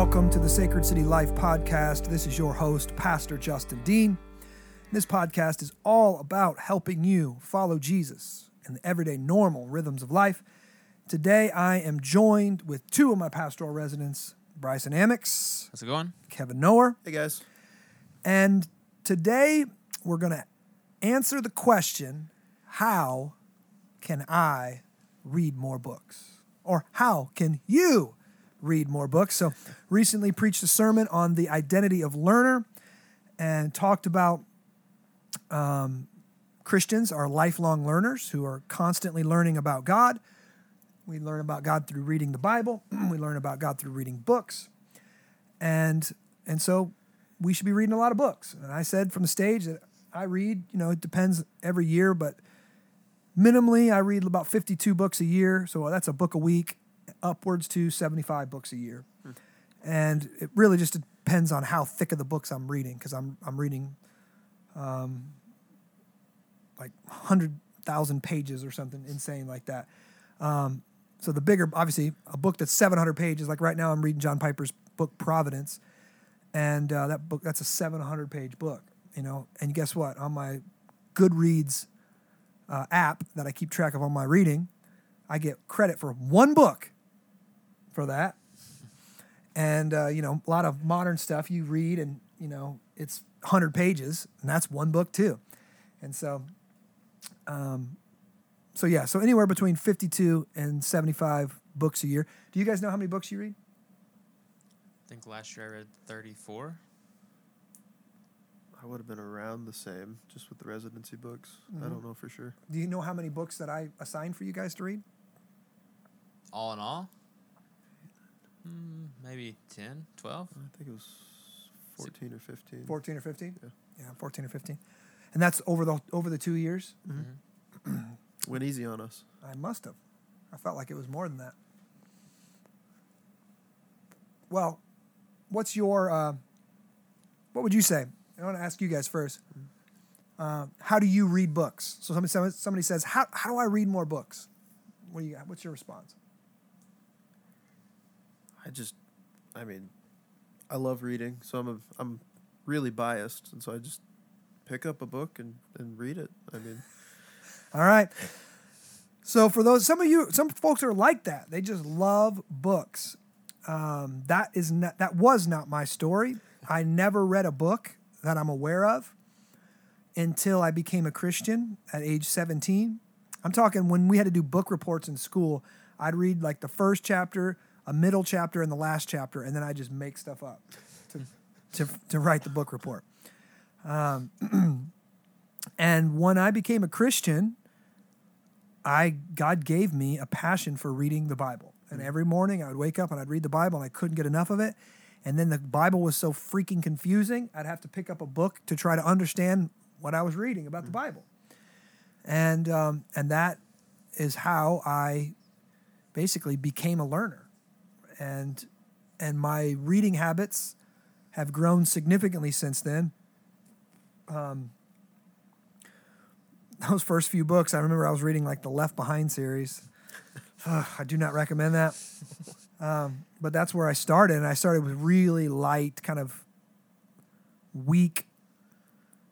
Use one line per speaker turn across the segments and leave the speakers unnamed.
and welcome to the Sacred City Life podcast. This is your host, Pastor Justin Dean. This podcast is all about helping you follow Jesus in the everyday normal rhythms of life. Today, I am joined with two of my pastoral residents, Bryson Amix,
How's it going?
Kevin Noer,
Hey guys.
and today we're going to answer the question how can I read more books? Or how can you read more books? So, recently preached a sermon on the identity of learner and talked about um, Christians are lifelong learners who are constantly learning about God. We learn about God through reading the Bible, we learn about God through reading books. And and so we should be reading a lot of books. And I said from the stage that I read, you know, it depends every year, but minimally I read about 52 books a year. So that's a book a week, upwards to 75 books a year. And it really just depends on how thick of the books I'm reading because I'm, I'm reading um, like 100,000 pages or something insane like that. Um, so the bigger, obviously, a book that's 700 pages, like right now I'm reading John Piper's book Providence and uh, that book that's a 700 page book you know and guess what on my goodreads uh, app that i keep track of all my reading i get credit for one book for that and uh, you know a lot of modern stuff you read and you know it's 100 pages and that's one book too and so um, so yeah so anywhere between 52 and 75 books a year do you guys know how many books you read
I think last year I read 34.
I would have been around the same, just with the residency books. I
Mhm.
don't know for sure.
do you know how many books that i assigned for you guys to read
All in all, hmm, maybe 10, 12.
I think it was fourteen or fifteen.
14 or 15
Yeah.
yeah 14 or 15 and that's over the over the two years?
Mhm.
Went easy on us.
i must have. I felt like it was more than that. Well what's your uh, what would you say? I want to ask you guys first. Uh, how do you read books? So somebody, somebody- somebody says how, how do i read more books? What do you got what's your response
I just, I mean, I love reading, so I'm a, I'm really biased, and so I just pick up a book and, and read it. I mean,
All right. So for those, some of you, some folks are like that. They just love books. Um, that is not, that was not my story. I never read a book that I'm aware of until I became a Christian at age 17. I'm talking when we had to do book reports in school. I'd read like the first chapter, a middle chapter, and the last chapter, and then I just make stuff up to to, to write the book report. Um, and when I became a Christian, I God gave me a passion for reading the Bible. And every morning I would wake up and I'd read the Bible and I couldn't get enough of it. And then the Bible was so freaking confusing, I'd have to pick up a book to try to understand what I was reading about the Bible. And um, and that is how I basically became a learner. And and my reading habits have grown significantly since then. Um, those first few books, I remember I was reading like the Left Behind series. Ugh, I do not recommend that. Um, but that's where I started, and I started with really light, kind of weak,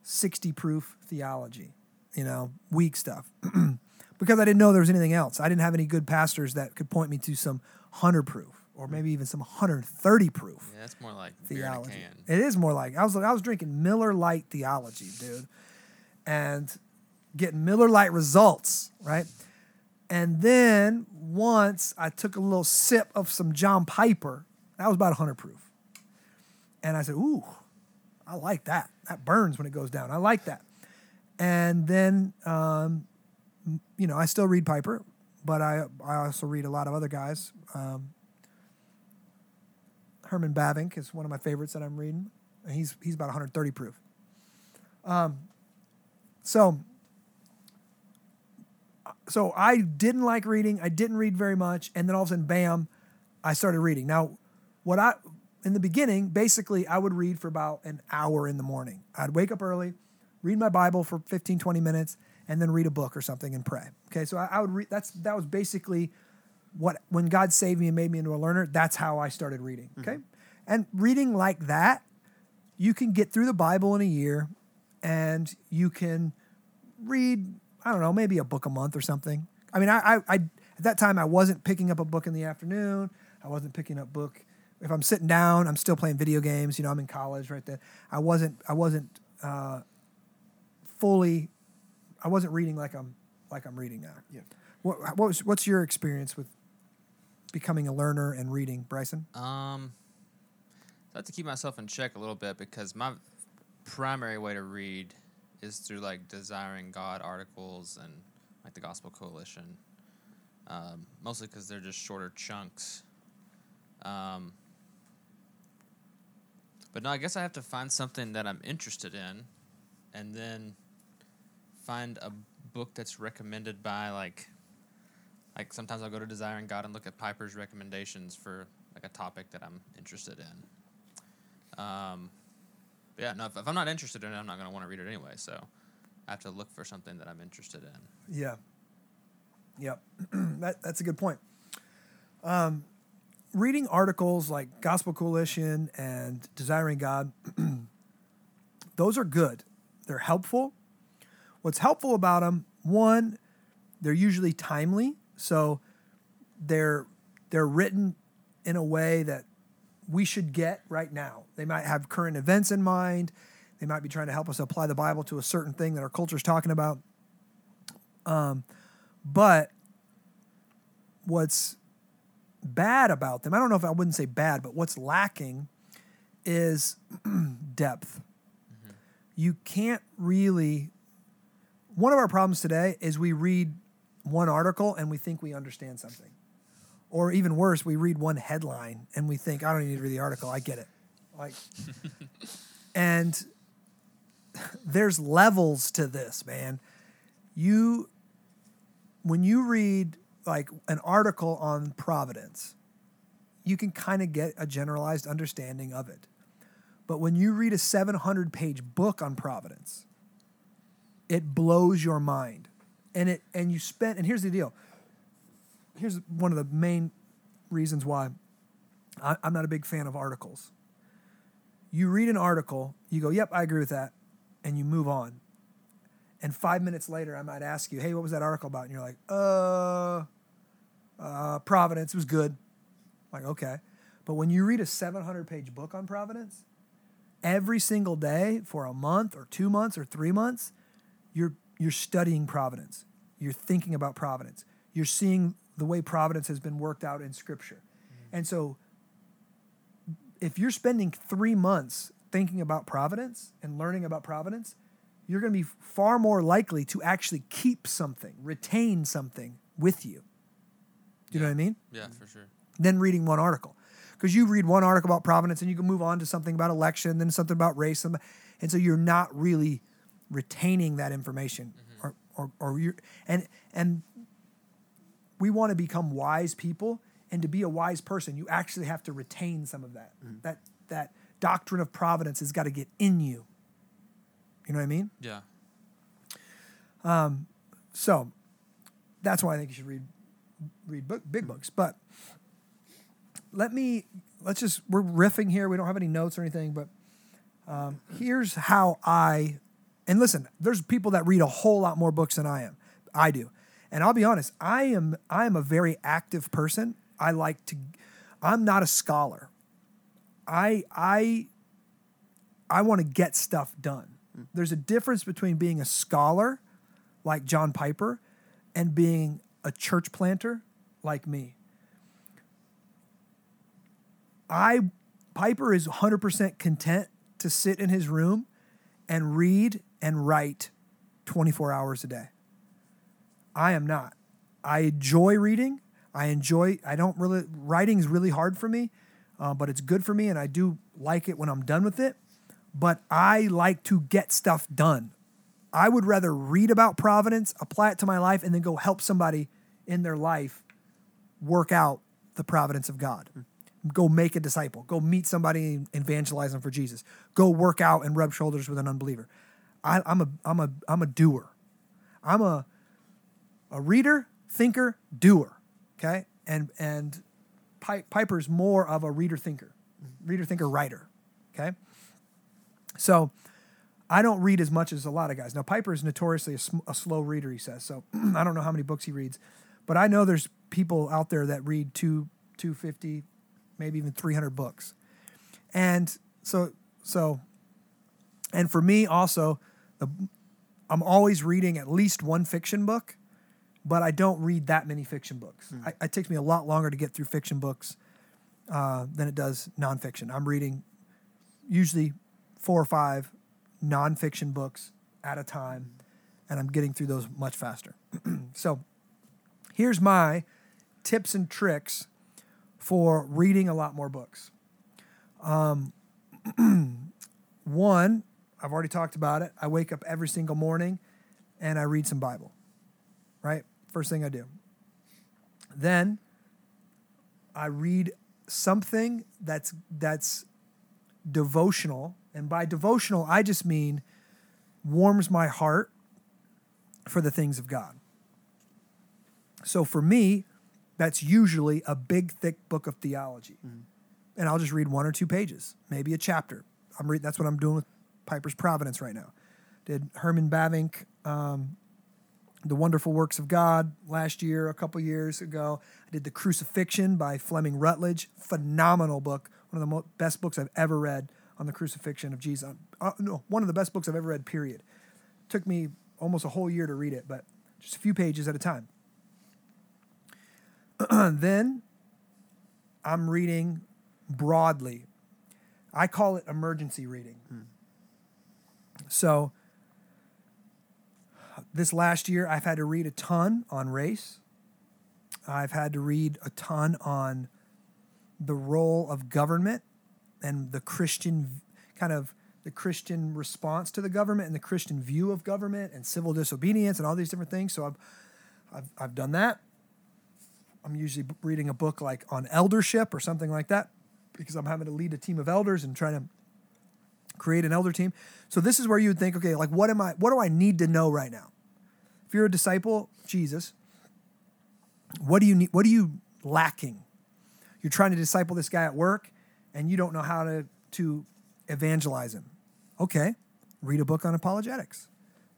60 proof theology, you know, weak stuff. because I didn't know there was anything else. I didn't have any good pastors that could point me to some 100 proof or maybe even some 130 proof
Yeah, that's more like beer in a
theology.
can.
It is more like I was I was drinking Miller Lite theology, dude, and getting Miller Lite results, right? And then once I took a little sip of some John Piper, that was about 100 proof, and I said, "Ooh, I like that. That burns when it goes down. I like that." And then, um, you know, I still read Piper, but I I also read a lot of other guys. Um, Herman Bavinck is one of my favorites that I'm reading. He's he's about 130 proof. Um, so so I didn't like reading. I didn't read very much, and then all of a sudden, bam, I started reading. Now, what I in the beginning, basically, I would read for about an hour in the morning. I'd wake up early, read my Bible for 15, 20 minutes, and then read a book or something and pray. Okay, so I, I would read. That's that was basically what when God saved me and made me into a learner, that's how I started reading. Okay. And reading like that, you can get through the Bible in a year and you can read, I don't know, maybe a book a month or something. I mean, I, I, I at that time I wasn't picking up a book in the afternoon. I wasn't picking up book if I'm sitting down, I'm still playing video games. You know, I'm in college right there. I wasn't I wasn't uh, fully I wasn't reading like I'm like I'm reading now.
Yeah.
What, what was what's your experience with becoming a learner and reading, Bryson?
Um, I have to keep myself in check a little bit because my primary way to read is through like desiring God articles and like the Gospel Coalition. Um, mostly because they're just shorter chunks. Um, but no, I guess I have to find something that I'm interested in, and then find a book that's recommended by like like sometimes I'll go to Desiring God and look at Piper's recommendations for like a topic that I'm interested in. Um, yeah, no, if, if I'm not interested in it, I'm not going to want to read it anyway. So I have to look for something that I'm interested in.
Yeah. Yep. that, that's a good point. Um, reading articles like Gospel Coalition and Desiring God, those are good. They're helpful. What's helpful about them, one, they're usually timely. So they're they're written in a way that we should get right now. They might have current events in mind. They might be trying to help us apply the Bible to a certain thing that our culture is talking about. Um, but what's bad about them, I don't know if I wouldn't say bad, but what's lacking is depth. You can't really. One of our problems today is we read one article and we think we understand something. Or even worse, we read one headline and we think, I don't need to read the article, I get it. Like, and there's levels to this, man. You, when you read like an article on Providence, you can kind of get a generalized understanding of it. But when you read a 700 page book on Providence, it blows your mind. And it and you spent and here's the deal. Here's one of the main reasons why I, I'm not a big fan of articles. You read an article, you go, "Yep, I agree with that," and you move on. And five minutes later, I might ask you, "Hey, what was that article about?" And you're like, "Uh, uh, Providence. Was good." like, okay. But when you read a 700 page book on Providence, every single day for a month or two months or three months, you're you're studying Providence. You're thinking about Providence. You're seeing the way Providence has been worked out in Scripture. And so, if you're spending three months thinking about Providence and learning about Providence, you're going to be far more likely to actually keep something, retain something with you. Do you know what I mean?
Yeah, for sure.
than reading one article. Because you read one article about Providence and you can move on to something about election, then something about race, and so you're not really retaining that information, or or, or you and and we want to become wise people, and to be a wise person, you actually have to retain some of that. That that doctrine of providence has got to get in you. You know what I mean?
Yeah.
um So that's why I think you should read read book, big books. But let me let's just we're riffing here. We don't have any notes or anything, but um, here's how I and listen. There's people that read a whole lot more books than I am. I do, and I'll be honest. I am I am a very active person. I like to. I'm not a scholar. I I I want to get stuff done. There's a difference between being a scholar like John Piper and being a church planter like me. I Piper is 100% content to sit in his room and read and write 24 hours a day. I am not. I enjoy reading. I enjoy. I don't really. Writing is really hard for me, uh, but it's good for me, and I do like it when I'm done with it. But I like to get stuff done. I would rather read about Providence, apply it to my life, and then go help somebody in their life work out the providence of God. Go make a disciple. Go meet somebody and evangelize them for Jesus. Go work out and rub shoulders with an unbeliever. I, I'm a I'm a I'm a doer. I'm a a reader, thinker, doer. Okay, and and Pi- Piper's more of a reader thinker, reader thinker writer. Okay, so I don't read as much as a lot of guys. Now Piper is notoriously a, sm- a slow reader. He says so. I don't know how many books he reads, but I know there's people out there that read two, two fifty, maybe even three hundred books, and so so, and for me also, the I'm always reading at least one fiction book, but I don't read that many fiction books. I, it takes me a lot longer to get through fiction books uh, than it does nonfiction. I'm reading usually four or five nonfiction books at a time, and I'm getting through those much faster. so here's my tips and tricks for reading a lot more books. Um, one, I've already talked about it. I wake up every single morning and I read some Bible, right? First thing I do. Then I read something that's that's devotional, and by devotional I just mean warms my heart for the things of God. So for me, that's usually a big thick book of theology. Mm-hmm. And I'll just read one or two pages, maybe a chapter. I'm read that's what I'm doing with Piper's Providence right now. Did Herman Bavinck um, the Wonderful Works of God last year, a couple years ago. I did The Crucifixion by Fleming Rutledge. Phenomenal book. One of the mo- best books I've ever read on the crucifixion of Jesus. Uh, no, one of the best books I've ever read, period. Took me almost a whole year to read it, but just a few pages at a time. then I'm reading broadly. I call it emergency reading. So this last year, I've had to read a ton on race. I've had to read a ton on the role of government and the Christian kind of the Christian response to the government and the Christian view of government and civil disobedience and all these different things. So I've I've, I've done that. I'm usually reading a book like on eldership or something like that because I'm having to lead a team of elders and trying to create an elder team. So this is where you would think, okay, like what am I what do I need to know right now? If you're a disciple Jesus, what do you need what are you lacking? You're trying to disciple this guy at work and you don't know how to to evangelize him. Okay, read a book on apologetics.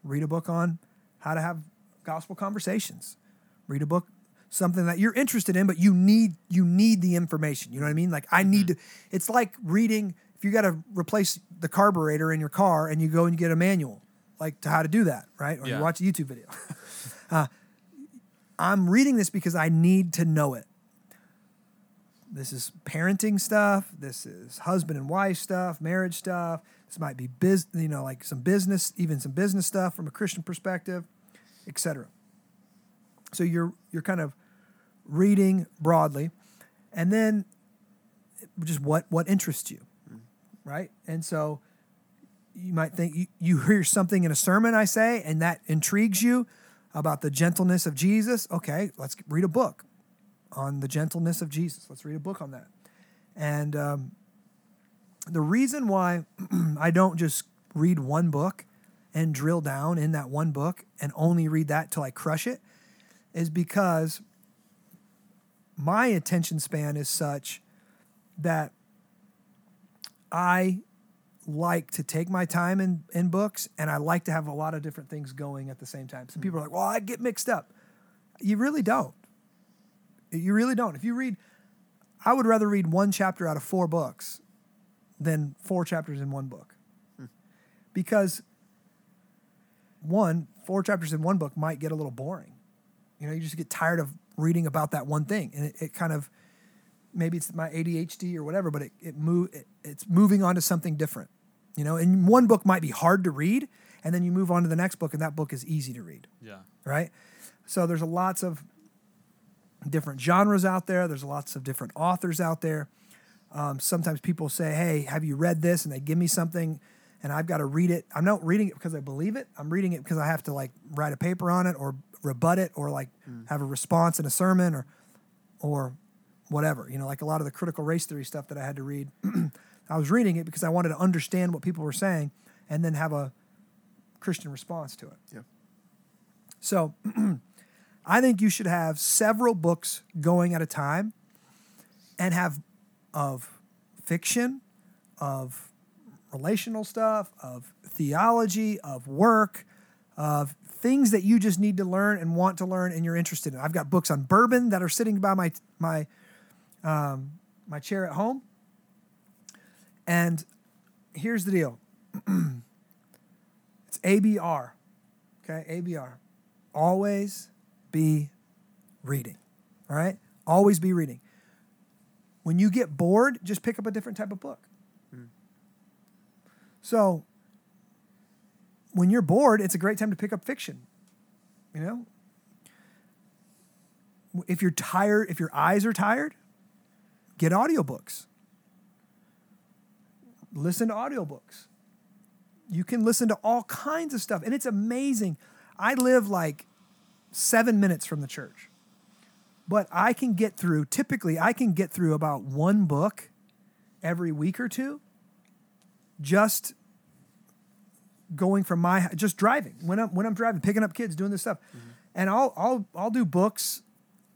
Read a book on how to have gospel conversations. Read a book something that you're interested in but you need you need the information. You know what I mean? Like I need mm-hmm. to it's like reading if you got to replace the carburetor in your car and you go and you get a manual like to how to do that, right? Or
Yeah.
you watch a YouTube video. uh, I'm reading this because I need to know it. This is parenting stuff. This is husband and wife stuff, marriage stuff. This might be business you know, like some business, even some business stuff from a Christian perspective, etc. So you're you're kind of reading broadly, and then just what what interests you, right? And so you might think you, you hear something in a sermon I say, and that intrigues you about the gentleness of Jesus. Okay, let's read a book on the gentleness of Jesus. Let's read a book on that. And um, the reason why I don't just read one book and drill down in that one book and only read that till I crush it is because my attention span is such that I like to take my time in, in books and I like to have a lot of different things going at the same time. Some hmm. people are like, well, I get mixed up. You really don't. You really don't. If you read, I would rather read one chapter out of four books than four chapters in one book. Hmm. Because one, four chapters in one book might get a little boring. You know, you just get tired of reading about that one thing. And it, it kind of, maybe it's my ADHD or whatever, but it, it move it, it's moving on to something different. You know, and one book might be hard to read, and then you move on to the next book, and that book is easy to read
Yeah.
right? So there's lots of different genres out there. There's lots of different authors out there. Um, sometimes people say, "Hey, have you read this?" and they give me something, and I've got to read it. I'm not reading it because I believe it. I'm reading it because I have to like write a paper on it or rebut it or like have a response in a sermon or or whatever. You know, like a lot of the critical race theory stuff that I had to read. I was reading it because I wanted to understand what people were saying and then have a Christian response to it.
Yeah.
So I think you should have several books going at a time and have of fiction, of relational stuff, of theology, of work, of things that you just need to learn and want to learn and you're interested in. I've got books on bourbon that are sitting by my my um, my chair at home. And here's the deal. it's ABR. Okay, ABR. Always be reading. All right? Always be reading. When you get bored, just pick up a different type of book. So, when you're bored, it's a great time to pick up fiction. You know? If you're tired, if your eyes are tired, get audiobooks. Listen to audiobooks. You can listen to all kinds of stuff, and it's amazing. I live like seven minutes from the church, but I can get through, typically, I can get through about one book every week or two just going from my just driving when I'm when I'm driving, picking up kids, doing this stuff, mm-hmm. and I'll I'll I'll do books.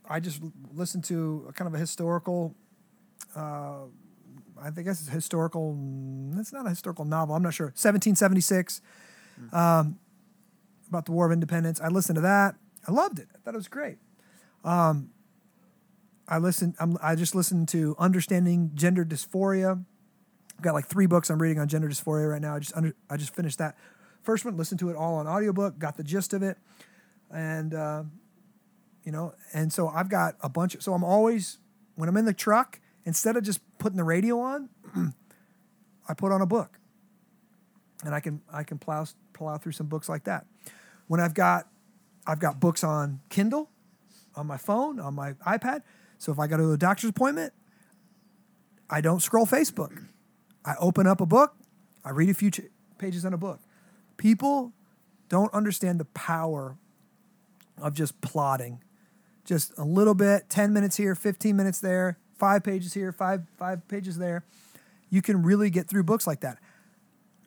I just listen to a kind of a historical. Uh, I think it's historical. It's not a historical novel. I'm not sure. 1776, um, about the War of Independence. I listened to that. I loved it. I thought it was great. Um, I listened. I'm, I just listened to Understanding Gender Dysphoria. I've got like three books I'm reading on gender dysphoria right now. I just under, I just finished that first one. Listened to it all on audiobook. Got the gist of it, and uh, you know, and so I've got a bunch. Of, so I'm always when I'm in the truck, instead of just putting the radio on, I put on a book, and I can I can plow plow through some books like that. When I've got I've got books on Kindle, on my phone, on my iPad. So if I go to a doctor's appointment, I don't scroll Facebook. I open up a book, I read a few ch- pages in a book. People don't understand the power of just plotting. Just a little bit, 10 minutes here, 15 minutes there, five pages here, five, five pages there. You can really get through books like that.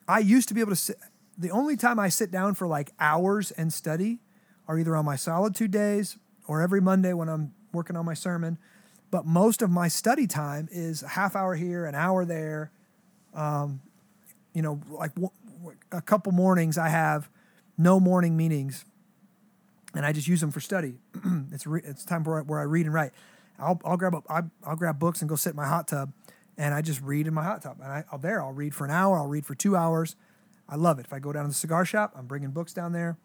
I used to be able to sit, the only time I sit down for like hours and study are either on my solitude days or every Monday when I'm working on my sermon. But most of my study time is a half hour here, an hour there. Um, you know, like w- w- a couple mornings I have no morning meetings, and I just use them for study. it's re- it's time where I, where I read and write. I'll I'll grab a, I, I'll grab books and go sit in my hot tub, and I just read in my hot tub. And I, I'll there I'll read for an hour. I'll read for two hours. I love it. If I go down to the cigar shop, I'm bringing books down there.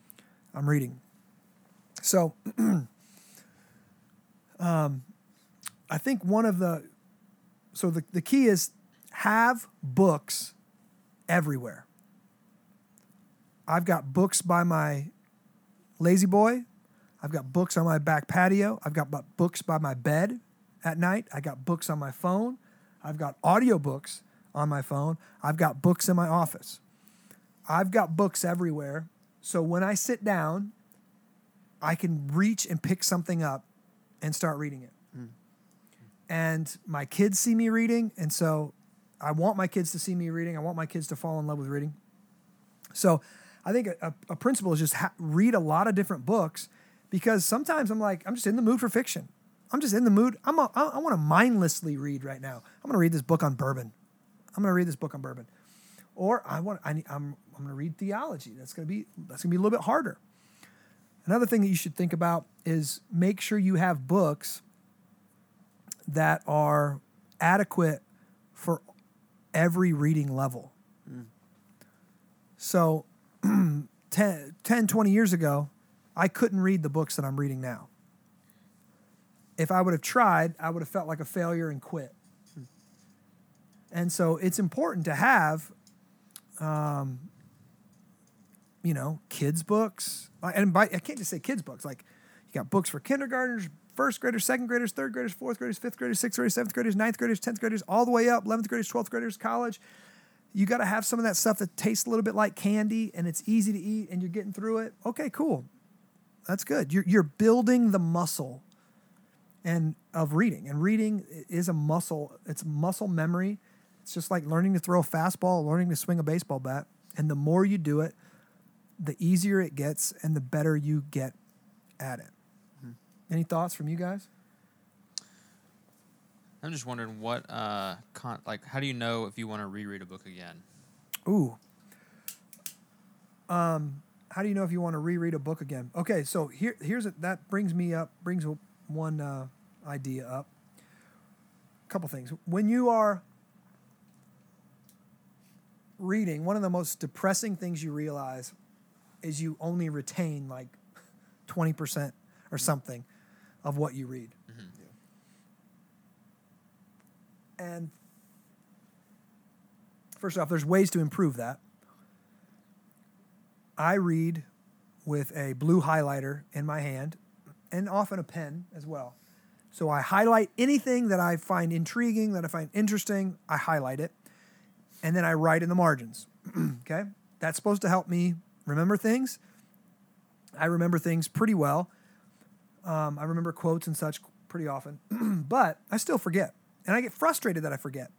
I'm reading. So, um, I think one of the so the, the key is have books everywhere. I've got books by my lazy boy. I've got books on my back patio. I've got books by my bed at night. I got books on my phone. I've got audiobooks on my phone. I've got books in my office. I've got books everywhere. So when I sit down, I can reach and pick something up and start reading it. Hmm. And my kids see me reading. And so I want my kids to see me reading. I want my kids to fall in love with reading. So I think a, a, a principle is just ha- read a lot of different books because sometimes I'm like, I'm just in the mood for fiction. I'm just in the mood. I'm a, I, I want to mindlessly read right now. I'm going to read this book on bourbon. I'm going to read this book on bourbon. Or I want I need, I'm I'm going to read theology. That's going to be that's going to be a little bit harder. Another thing that you should think about is make sure you have books that are adequate for every reading level. Mm. So 10, 10, 20 years ago, I couldn't read the books that I'm reading now. If I would have tried, I would have felt like a failure and quit. And so it's important to have, um, you know, kids' books. And by, I can't just say kids' books. Like, you got books for kindergartners, first graders, second graders, third graders, fourth graders, fifth graders, sixth graders, seventh graders, ninth graders, tenth graders, all the way up, eleventh graders, twelfth graders, college. You got to have some of that stuff that tastes a little bit like candy and it's easy to eat and you're getting through it. Okay, cool. That's good. You're you're building the muscle and of reading. And reading is a muscle. It's muscle memory. It's just like learning to throw a fastball, learning to swing a baseball bat. And the more you do it, the easier it gets and the better you get at it. Any thoughts from you guys?
I'm just wondering what uh con- like how do you know if you want to reread a book again?
Ooh. Um, how do you know if you want to reread a book again? Okay, so here here's a, that brings me up brings one uh, idea up. A couple things. When you are reading, one of the most depressing things you realize is you only retain like 20% or something of what you read. And first off, there's ways to improve that. I read with a blue highlighter in my hand and often a pen as well. So I highlight anything that I find intriguing, that I find interesting, I highlight it, and then I write in the margins. okay? That's supposed to help me remember things. I remember things pretty well. Um, I remember quotes and such pretty often, but I still forget, and I get frustrated that I forget.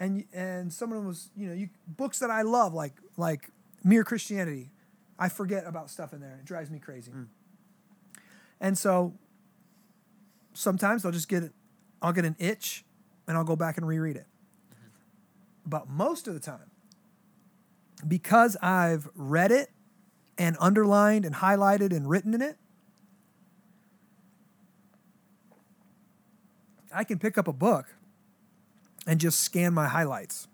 And and someone was, you know, you, books that I love, like like Mere Christianity, I forget about stuff in there. It drives me crazy. Mm. And so sometimes I'll just get it, I'll get an itch, and I'll go back and reread it. Mm-hmm. But most of the time, because I've read it and underlined and highlighted and written in it, I can pick up a book and just scan my highlights.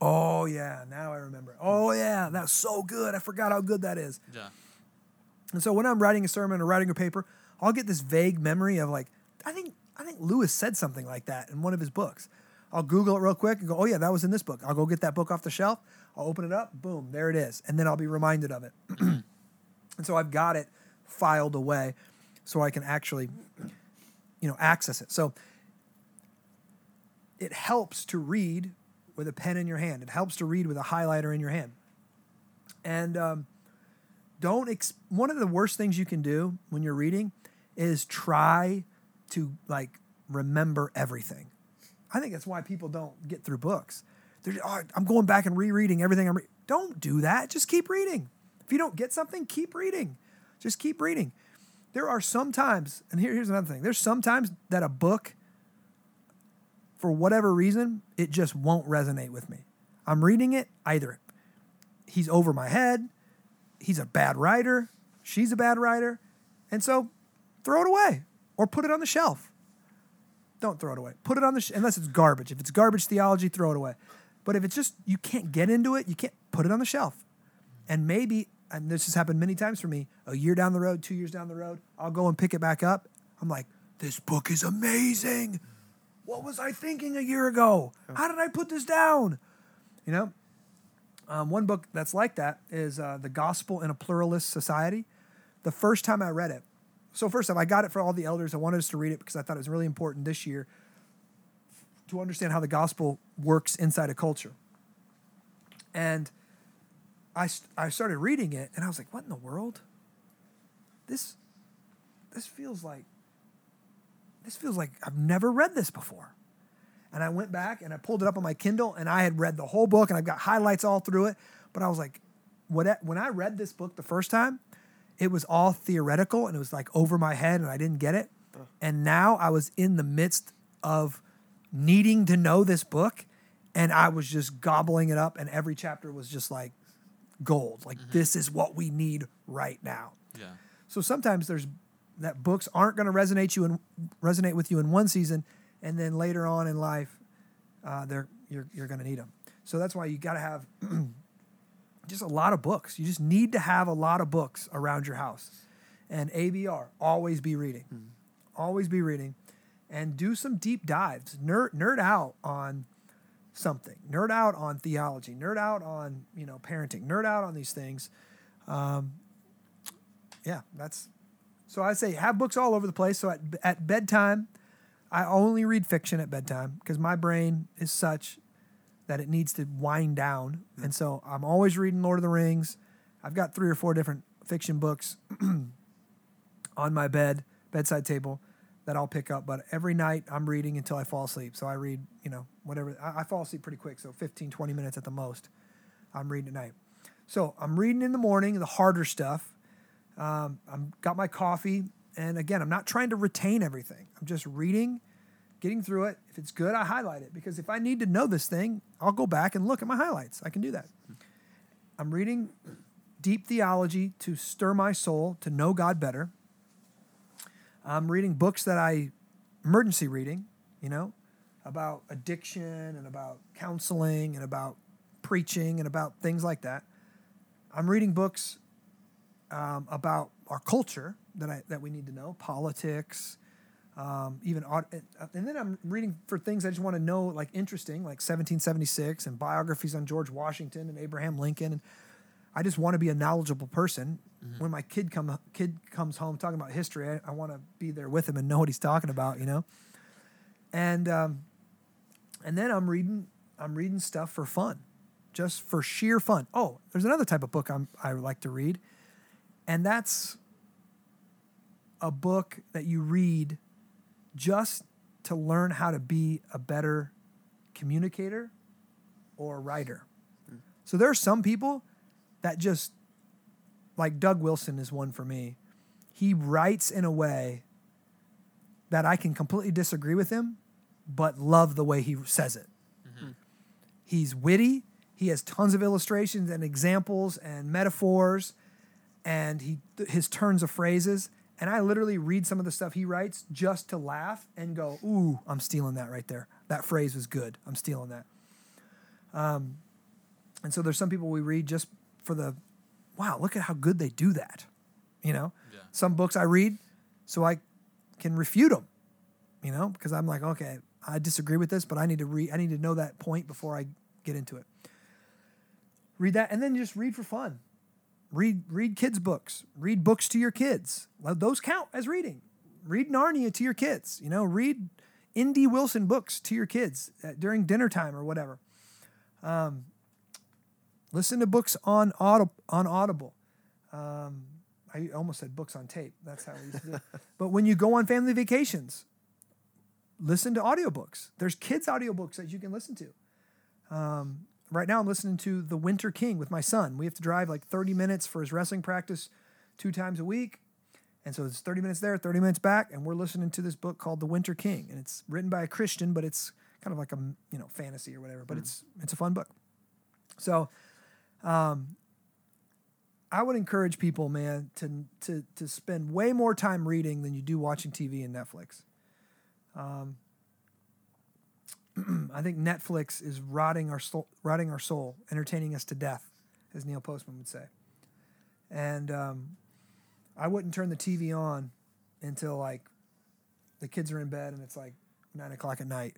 Oh yeah, now I remember. Oh yeah, that's so good. I forgot how good that is.
Yeah.
And so when I'm writing a sermon or writing a paper, I'll get this vague memory of like, I think I think Lewis said something like that in one of his books. I'll Google it real quick and go, oh yeah, that was in this book. I'll go get that book off the shelf. I'll open it up, boom, there it is, and then I'll be reminded of it. and so I've got it filed away, so I can actually, you know, access it. So it helps to read with a pen in your hand. It helps to read with a highlighter in your hand. And um, don't ex- one of the worst things you can do when you're reading is try to like remember everything. I think that's why people don't get through books. They're, oh, I'm going back and rereading everything I'm. Re-. Don't do that. Just keep reading. If you don't get something, keep reading. Just keep reading. There are some times, and here, here's another thing. There's sometimes that a book for whatever reason, it just won't resonate with me. I'm reading it, either he's over my head, he's a bad writer, she's a bad writer, and so throw it away or put it on the shelf. Don't throw it away. Put it on the sh- unless it's garbage. If it's garbage theology, throw it away. But if it's just you can't get into it, you can't put it on the shelf. And maybe, and this has happened many times for me, a year down the road, two years down the road, I'll go and pick it back up. I'm like, this book is amazing. What was I thinking a year ago? How did I put this down? You know, um, one book that's like that is uh, The Gospel in a Pluralist Society. The first time I read it, so first off, I got it for all the elders. I wanted us to read it because I thought it was really important this year to understand how the gospel works inside a culture. And I, I started reading it and I was like, what in the world? This, this feels like this feels like I've never read this before. And I went back and I pulled it up on my Kindle and I had read the whole book and I've got highlights all through it. But I was like, what, when I read this book the first time, it was all theoretical and it was like over my head and I didn't get it. And now I was in the midst of needing to know this book and I was just gobbling it up and every chapter was just like gold. Like mm-hmm. this is what we need right now.
Yeah.
So sometimes there's that books aren't going to resonate you and resonate with you in one season, and then later on in life, uh, they're you're you're going to need them. So that's why you got to have just a lot of books. You just need to have a lot of books around your house, and ABR always be reading, mm-hmm. always be reading, and do some deep dives. Nerd nerd out on something. Nerd out on theology. Nerd out on you know parenting. Nerd out on these things. Um, yeah, that's so I say have books all over the place. So at, at bedtime, I only read fiction at bedtime because my brain is such that it needs to wind down. And so I'm always reading Lord of the Rings. I've got three or four different fiction books on my bed, bedside table that I'll pick up. But every night I'm reading until I fall asleep. So I read, you know, whatever. I, I fall asleep pretty quick. So 15, 20 minutes at the most. I'm reading at night. So I'm reading in the morning, the harder stuff um, I'm got my coffee and again, I'm not trying to retain everything. I'm just reading, getting through it. If it's good, I highlight it because if I need to know this thing, I'll go back and look at my highlights. I can do that. I'm reading deep theology to stir my soul to know God better. I'm reading books that I emergency reading, you know, about addiction and about counseling and about preaching and about things like that. I'm reading books um, about our culture that I that we need to know, politics, um, even and then I'm reading for things I just want to know, like interesting, like 1776 and biographies on George Washington and Abraham Lincoln, and I just want to be a knowledgeable person. When my kid come kid comes home talking about history, I, I want to be there with him and know what he's talking about, you know. And um, and then I'm reading I'm reading stuff for fun, just for sheer fun. Oh, there's another type of book I'm I like to read, and that's a book that you read just to learn how to be a better communicator or writer. So there are some people that just like Doug Wilson is one for me. He writes in a way that I can completely disagree with him, but love the way he says it. Mm-hmm. He's witty. He has tons of illustrations and examples and metaphors, and he his turns of phrases. And I literally read some of the stuff he writes just to laugh and go, "Ooh, I'm stealing that right there. That phrase was good. I'm stealing that." Um, and so there's some people we read just for the, wow, look at how good they do that. You know,
Yeah.
some books I read so I can refute them. You know, because I'm like, okay, I disagree with this, but I need to read. I need to know that point before I get into it. Read that, and then just read for fun. Read read kids books. Read books to your kids. Those count as reading. Read Narnia to your kids. You know, read N.D. Wilson books to your kids uh, during dinner time or whatever. Um, listen to books on Audible. On Audible. Um, I almost said books on tape. That's how we used to do it. But when you go on family vacations, listen to audiobooks. There's kids' audiobooks that you can listen to. Um, right now, I'm listening to The Winter King with my son. We have to drive like 30 minutes for his wrestling practice two times a week. And so it's 30 minutes there, 30 minutes back, and we're listening to this book called The Winter King. And it's written by a Christian, but it's kind of like a you know fantasy or whatever. But it's it's a fun book. So um, I would encourage people, man, to to to spend way more time reading than you do watching TV and Netflix. Um, I think Netflix is rotting our soul, rotting our soul, entertaining us to death, as Neil Postman would say. And um, I wouldn't turn the TV on until like the kids are in bed and it's like nine o'clock at night,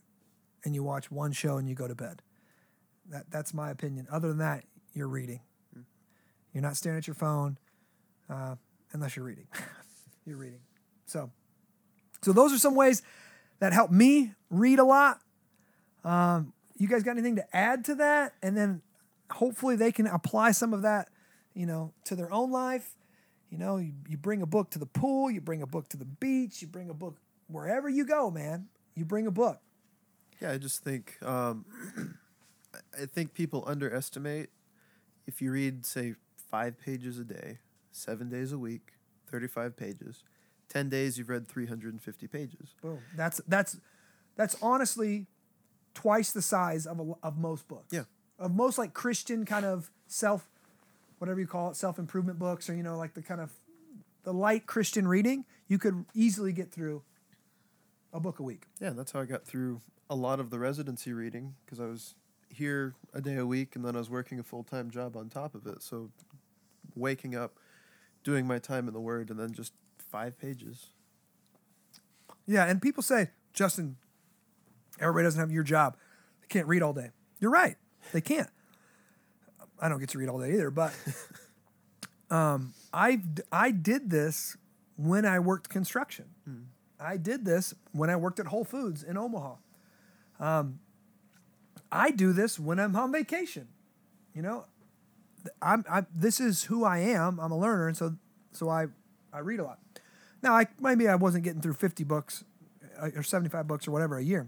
and you watch one show and you go to bed. That that's my opinion. Other than that, you're reading. You're not staring at your phone, uh, unless you're reading. you're reading. So, so those are some ways that help me read a lot. Um, you guys got anything to add to that? And then hopefully they can apply some of that, you know, to their own life. You know, you, you bring a book to the pool, you bring a book to the beach, you bring a book wherever you go, man. You bring a book.
Yeah, I just think um, I- think people underestimate if you read say five pages a day, seven days a week, thirty-five pages, ten days you've read three hundred and fifty pages.
Boom. That's that's that's honestly twice the size of a, of most books.
Yeah.
Of most like Christian kind of self, whatever you call it, self improvement books, or you know like the kind of the light Christian reading, you could easily get through a book a week.
Yeah, that's how I got through a lot of the residency reading because I was here a day a week and then I was working a full time job on top of it. So waking up, doing my time in the Word, and then just five pages.
Yeah, and people say, Justin, everybody doesn't have your job. They can't read all day. You're right. They can't. I don't get to read all day either, but um, I I did this when I worked construction. I did this when I worked at Whole Foods in Omaha. Um, I do this when I'm on vacation. You know, I'm, I this is who I am. I'm a learner, and so so I I read a lot. Now, I maybe I wasn't getting through 50 books uh, or 75 books or whatever a year,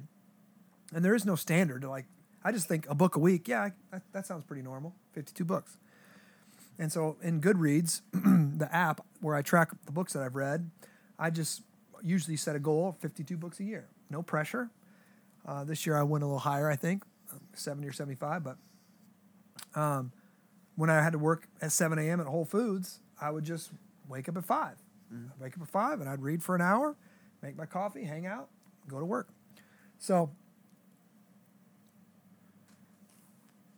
and there is no standard. Like I just think a book a week. Yeah, I, that, that sounds pretty normal. 52 books. And so in Goodreads, the app where I track the books that I've read, I just usually set a goal of 52 books a year. No pressure. Uh, this year I went a little higher, I think, 70 or 75. But um, when I had to work at 7 a.m. at Whole Foods, I would just wake up at 5. I'd wake up at 5 and I'd read for an hour, make my coffee, hang out, go to work. So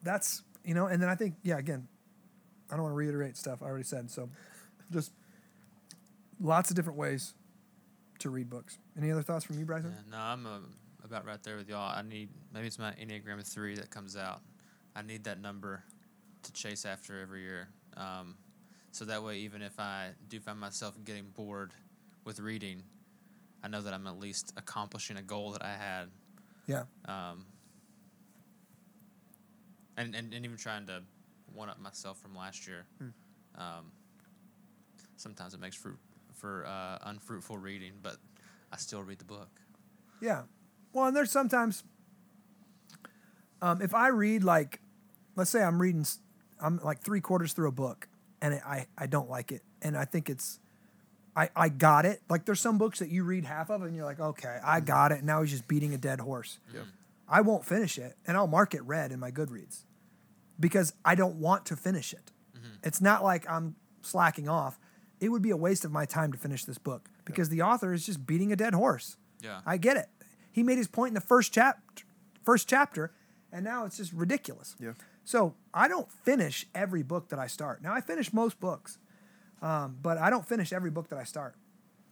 that's, you know, and then I think, yeah, again, I don't want to reiterate stuff I already said. So just lots of different ways to read books. Any other thoughts from you, Bryson?
Yeah, no, I'm uh, about right there with y'all. I need maybe it's my Enneagram of three that comes out. I need that number to chase after every year. Um, so that way, even if I do find myself getting bored with reading, I know that I'm at least accomplishing a goal that I had.
Yeah.
Um, and, and, and even trying to one up myself from last year. Um, sometimes it makes for for uh, unfruitful reading, but I still read the book.
Yeah. Well, and there's sometimes, um, if I read like, let's say I'm reading, I'm like three quarters through a book, and it, I I don't like it, and I think it's, I I got it. Like there's some books that you read half of, and you're like, okay, I got it. And now he's just beating a dead horse.
Yep.
I won't finish it, and I'll mark it read in my Goodreads, because I don't want to finish it. It's not like I'm slacking off. It would be a waste of my time to finish this book because the author is just beating a dead horse.
Yeah.
I get it. He made his point in the first chapter, first chapter, and now it's just ridiculous.
Yeah.
So I don't finish every book that I start. Now I finish most books, um, but I don't finish every book that I start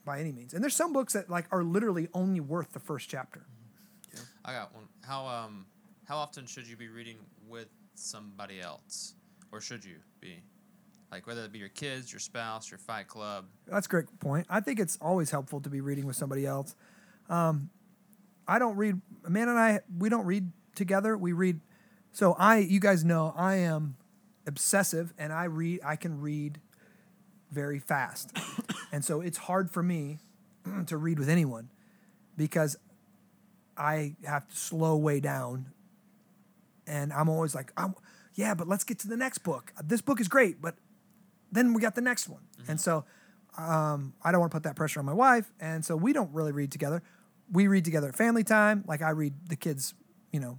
by any means. And there's some books that like are literally only worth the first chapter. Yeah.
I got one. How um how often should you be reading with somebody else, or should you be, like whether it be your kids, your spouse, your fight club?
That's a great point. I think it's always helpful to be reading with somebody else. Um, I don't read. Amanda and I, we don't read together. We read. So I, you guys know, I am obsessive, and I read. I can read very fast, and so it's hard for me to read with anyone because I have to slow way down, and I'm always like, I'm, yeah, but let's get to the next book. This book is great, but then we got the next one, and so um, I don't want to put that pressure on my wife, and so we don't really read together. We read together at family time. Like I read the kids, you know.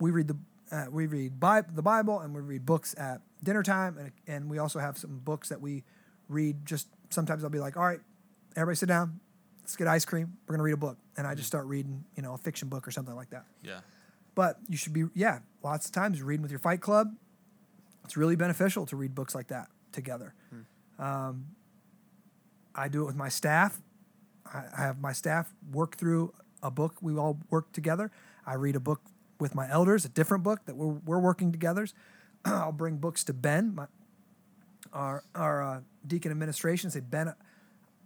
We read the uh, we read Bi- the Bible and we read books at dinner time, and and we also have some books that we read. Just sometimes I'll be like, all right, everybody sit down, let's get ice cream. We're gonna read a book, and I just start reading, you know, a fiction book or something like that.
Yeah.
But you should be, yeah, lots of times reading with your fight club. It's really beneficial to read books like that together. Um, I do it with my staff. I, I have my staff work through a book. We all work together. I read a book with my elders, a different book that we're, we're working together. I'll bring books to Ben, my, our, our uh, deacon administration, say, Ben,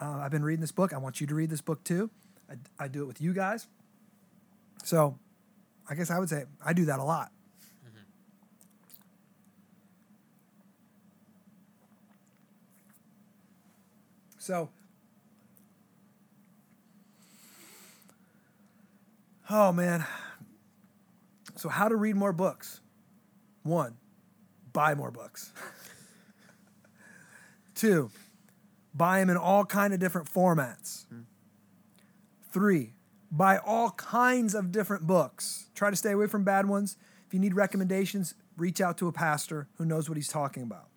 uh, I've been reading this book. I want you to read this book too. I, I do it with you guys. So I guess I would say I do that a lot. So, oh man. So, how to read more books? One, buy more books. Two, buy them in all kind of different formats. Three, buy all kinds of different books. Try to stay away from bad ones. If you need recommendations, reach out to a pastor who knows what he's talking about.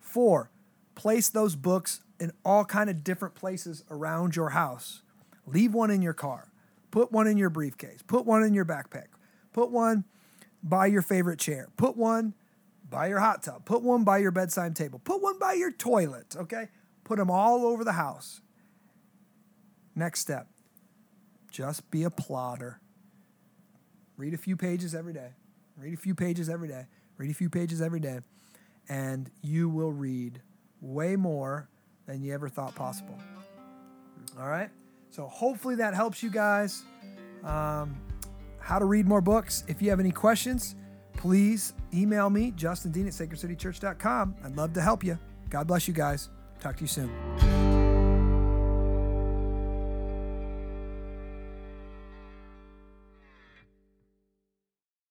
Four, place those books in all kind of different places around your house. Leave one in your car. Put one in your briefcase. Put one in your backpack. Put one by your favorite chair. Put one by your hot tub. Put one by your bedside table. Put one by your toilet, okay? Put them all over the house. Next step just be a plodder. Read a few pages every day. Read a few pages every day. Read a few pages every day. And you will read way more than you ever thought possible. All right? So hopefully that helps you guys. Um, how to read more books. If you have any questions, please email me, Justin Dean at sacredcitychurch.com. I'd love to help you. God bless you guys. Talk to you soon.